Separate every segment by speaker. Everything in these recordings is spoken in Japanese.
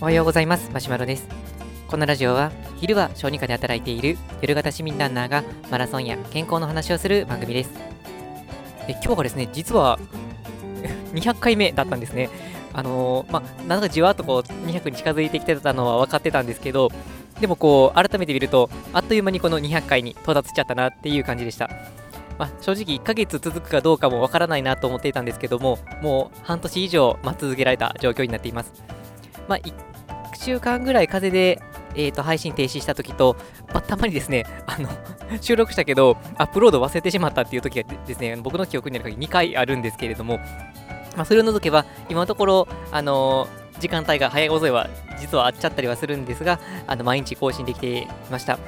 Speaker 1: おはようございます。マシュマロです。このラジオは昼は小児科で働いている夜型市民ランナーがマラソンや健康の話をする番組です。で今日がですね実は 200回目だったんですね。あのー、まあ、なんかじわっとこう200に近づいてきてたのは分かってたんですけどでもこう改めて見るとあっという間にこの200回に到達しちゃったなっていう感じでした。まあ、正直1ヶ月続くかどうかもわからないなと思っていたんですけども、もう半年以上待ち続けられた状況になっています。まあ、1週間ぐらい風で、えー、と配信停止した時と、まあ、たまにですね、あの 収録したけど、アップロード忘れてしまったっていう時がですね、僕の記憶にある限り2回あるんですけれども、まあ、それを除けば、今のところ、あのー、時間帯が早い遅いは実はあっちゃったりはするんですが、あの毎日更新できていました。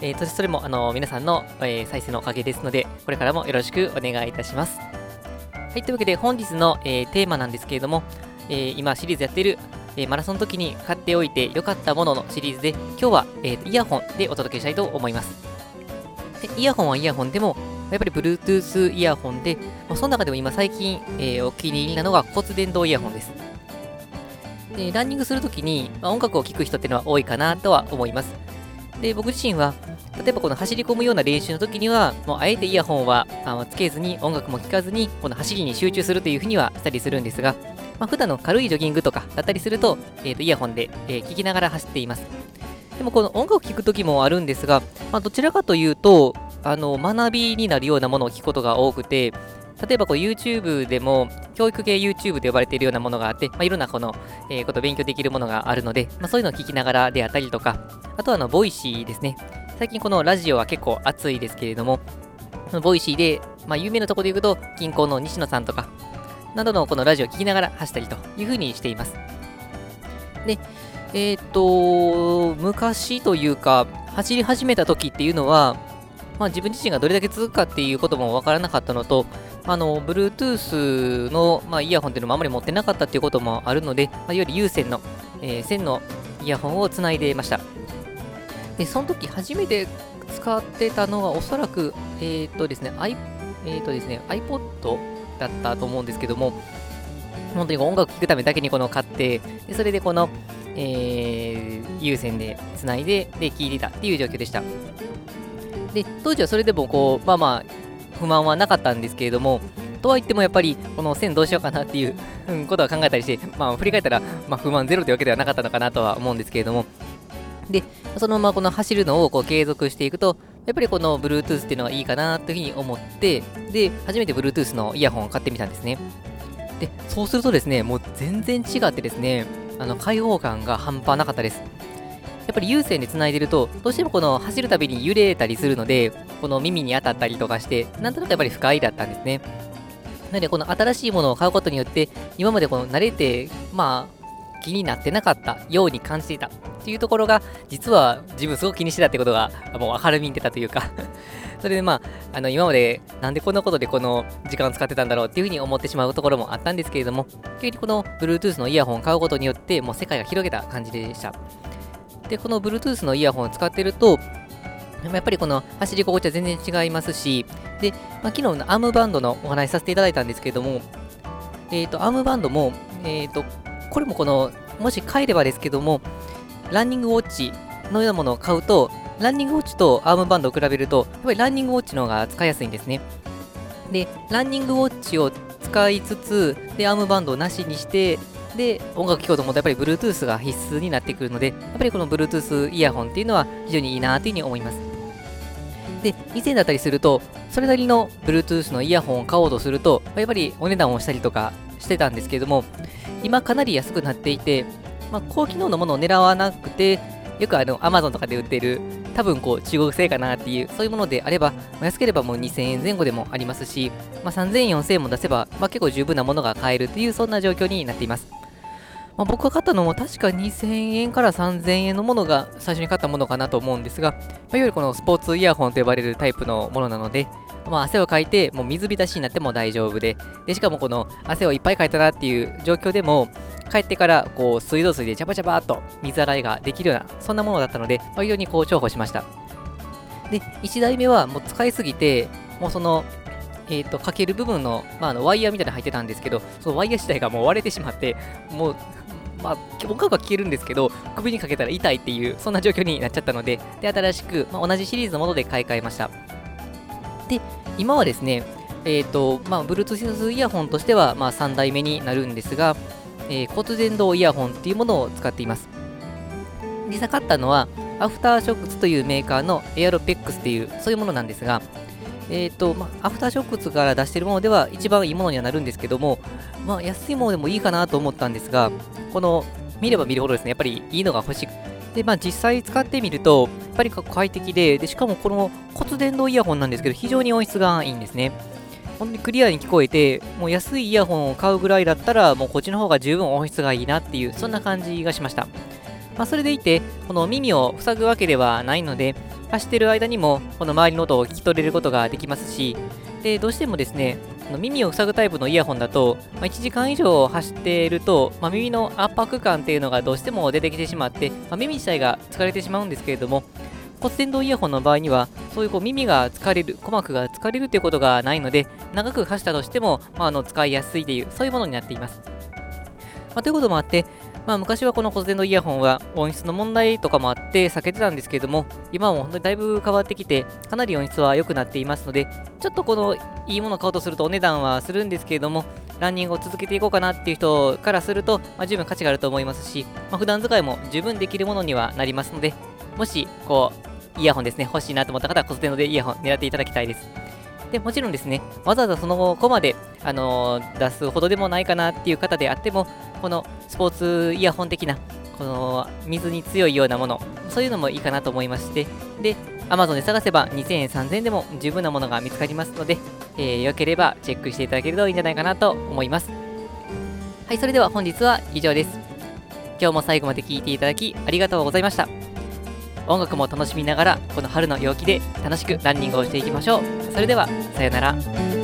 Speaker 1: えー、それもあの皆さんの、えー、再生のおかげですので、これからもよろしくお願いいたします。はい、というわけで本日の、えー、テーマなんですけれども、えー、今シリーズやっている、えー、マラソンの時に買っておいて良かったもののシリーズで、今日は、えー、イヤホンでお届けしたいと思います。でイヤホンはイヤホンでも、やっぱり Bluetooth イヤホンで、まあ、その中でも今最近、えー、お気に入りなのが骨伝導イヤホンです。でランニングするときに、まあ、音楽を聴く人っていうのは多いかなとは思います。で、僕自身は、例えばこの走り込むような練習の時には、もうあえてイヤホンはあのつけずに、音楽も聴かずに、この走りに集中するというふうにはしたりするんですが、まあ、普段の軽いジョギングとかだったりすると、えー、とイヤホンで、えー、聞きながら走っています。でもこの音楽を聴く時もあるんですが、まあ、どちらかというと、あの学びになるようなものを聞くことが多くて、例えばこう YouTube でも、教育系 YouTube で呼ばれているようなものがあって、まあ、いろんなこの、えー、こと勉強できるものがあるので、まあ、そういうのを聞きながらであったりとか、あとはあの、 Voicy ですね。最近このラジオは結構熱いですけれども、 Voicy で、まあ、有名なところで言うと、近郊の西野さんとか、などのこのラジオを聞きながら走ったりというふうにしています。で、えっ、と、昔というか、走り始めた時っていうのは、まあ、自分自身がどれだけ続くかっていうこともわからなかったのと、あの、Bluetooth の、まあ、イヤホンっていうのもあまり持ってなかったっていうこともあるので、まあ、より有線の、えー、線のイヤホンをつないでいました。で、その時初めて使ってたのはおそらく、えっ、ー、とですね、I、えっ、ー、とですね、iPod だったと思うんですけども、本当に音楽聴くためだけにこの買って、でそれでこの、えー、有線でつないで、で、聴いてたっていう状況でした。で、当時はそれでもこう、まあまあ、不満はなかったんですけれども、とは言ってもやっぱり、この線どうしようかなっていう ことは考えたりして、まあ、振り返ったら、まあ、不満ゼロというわけではなかったのかなとは思うんですけれども、で、そのままこの走るのをこう継続していくと、やっぱりこの Bluetooth っていうのはいいかなというふうに思って、で、初めて Bluetooth のイヤホンを買ってみたんですね。で、そうするとですね、もう全然違ってですね、あの開放感が半端なかったです。やっぱり有線で繋いでると、どうしてもこの走るたびに揺れたりするので、この耳に当たったりとかして、なんとなくやっぱり不快だったんですね。なので、この新しいものを買うことによって、今までこの慣れて、まあ、気になってなかったように感じていたっていうところが、実は自分すごく気にしてたってことが、もう明るみに出たというか それでまあ、あの、今までなんでこんなことでこの時間を使ってたんだろうっていうふうに思ってしまうところもあったんですけれども、急にこの Bluetooth のイヤホンを買うことによって、もう世界が広げた感じでした。で、この Bluetooth のイヤホンを使ってると、やっぱりこの走り心地は全然違いますし、で、まあ、昨日のアームバンドのお話しさせていただいたんですけれども、えっ、ー、と、アームバンドも、えっ、ー、と、これもこの、もし買えればですけども、ランニングウォッチのようなものを買うと、ランニングウォッチとアームバンドを比べると、やっぱりランニングウォッチの方が使いやすいんですね。で、ランニングウォッチを使いつつ、で、アームバンドをなしにして、で、音楽聴こうと思うと、やっぱり Bluetooth が必須になってくるので、やっぱりこの Bluetooth イヤホンっていうのは非常にいいなというふうに思います。で、以前だったりすると、それなりの Bluetooth のイヤホンを買おうとすると、やっぱりお値段をしたりとかしてたんですけれども、今かなり安くなっていて、まあ、高機能のものを狙わなくて、よくあの Amazon とかで売ってる、多分こう中国製かなっていう、そういうものであれば、安ければもう2000円前後でもありますし、まあ、3000円、4000円も出せば、まあ、結構十分なものが買えるという、そんな状況になっています。まあ、僕が買ったのも確か2000円から3000円のものが最初に買ったものかなと思うんですが、まあ、いわゆるこのスポーツイヤホンと呼ばれるタイプのものなので、まあ、汗をかいてもう水浸しになっても大丈夫でで、しかもこの汗をいっぱいかいたなっていう状況でも、帰ってからこう水道水でジャバジャバっと水洗いができるような、そんなものだったので、まあ、非常にこう重宝しました。で、1台目はもう使いすぎて、もうそのえと、かける部分の,、まあ、あのワイヤーみたいなの入ってたんですけど、そのワイヤー自体がもう割れてしまって、もう、まあ、音楽は消えるんですけど、首にかけたら痛いっていう、そんな状況になっちゃったので、で新しく、まあ、同じシリーズのもので買い替えました。で、今はですね、えっ、ー、と、まあ、Bluetooth イヤホンとしては、まあ、3代目になるんですが、えー、骨伝導イヤホンっていうものを使っています。実際買ったのは、アフターショックスというメーカーのエアロペックスっていう、そういうものなんですが、えっ、ー、と、まあ、アフターショックスから出しているものでは一番いいものにはなるんですけども、まあ、安いものでもいいかなと思ったんですが、この、見れば見るほどですね、やっぱりいいのが欲しくで、まあ、実際使ってみると、やっぱり快適で、でしかもこの骨伝導イヤホンなんですけど、非常に音質がいいんですね。本当にクリアに聞こえて、もう安いイヤホンを買うぐらいだったら、もうこっちの方が十分音質がいいなっていう、そんな感じがしました。まあ、それでいて、この耳を塞ぐわけではないので、走ってる間にも、この周りの音を聞き取れることができますし、で、どうしてもですね、の耳を塞ぐタイプのイヤホンだと、まあ、1時間以上走っていると、まあ、耳の圧迫感っていうのがどうしても出てきてしまって、まあ、耳自体が疲れてしまうんですけれども、骨伝導イヤホンの場合には、そういうこう耳が疲れる、鼓膜が疲れるということがないので、長く走ったとしても、まあ、あの使いやすいという、そういうものになっています。まあ、ということもあって、まあ、昔はこの骨伝導イヤホンは音質の問題とかもあって避けてたんですけれども、今はもう本当にだいぶ変わってきて、かなり音質は良くなっていますので、ちょっとこのいいものを買おうとするとお値段はするんですけれども、ランニングを続けていこうかなっていう人からすると、まあ、十分価値があると思いますし、まあ、普段使いも十分できるものにはなりますので、もし、こう、イヤホンですね、欲しいなと思った方は骨伝導でイヤホン狙っていただきたいです。で、もちろんですね、わざわざその子まで、あの、出すほどでもないかなっていう方であっても、このスポーツイヤホン的な、この水に強いようなもの、そういうのもいいかなと思いまして、で、Amazon で探せば2000円、3000円でも十分なものが見つかりますので、えー、よければチェックしていただけるといいんじゃないかなと思います。はい、それでは本日は以上です。今日も最後まで聴いていただきありがとうございました。音楽も楽しみながらこの春の陽気で楽しくランニングをしていきましょうそれではさようなら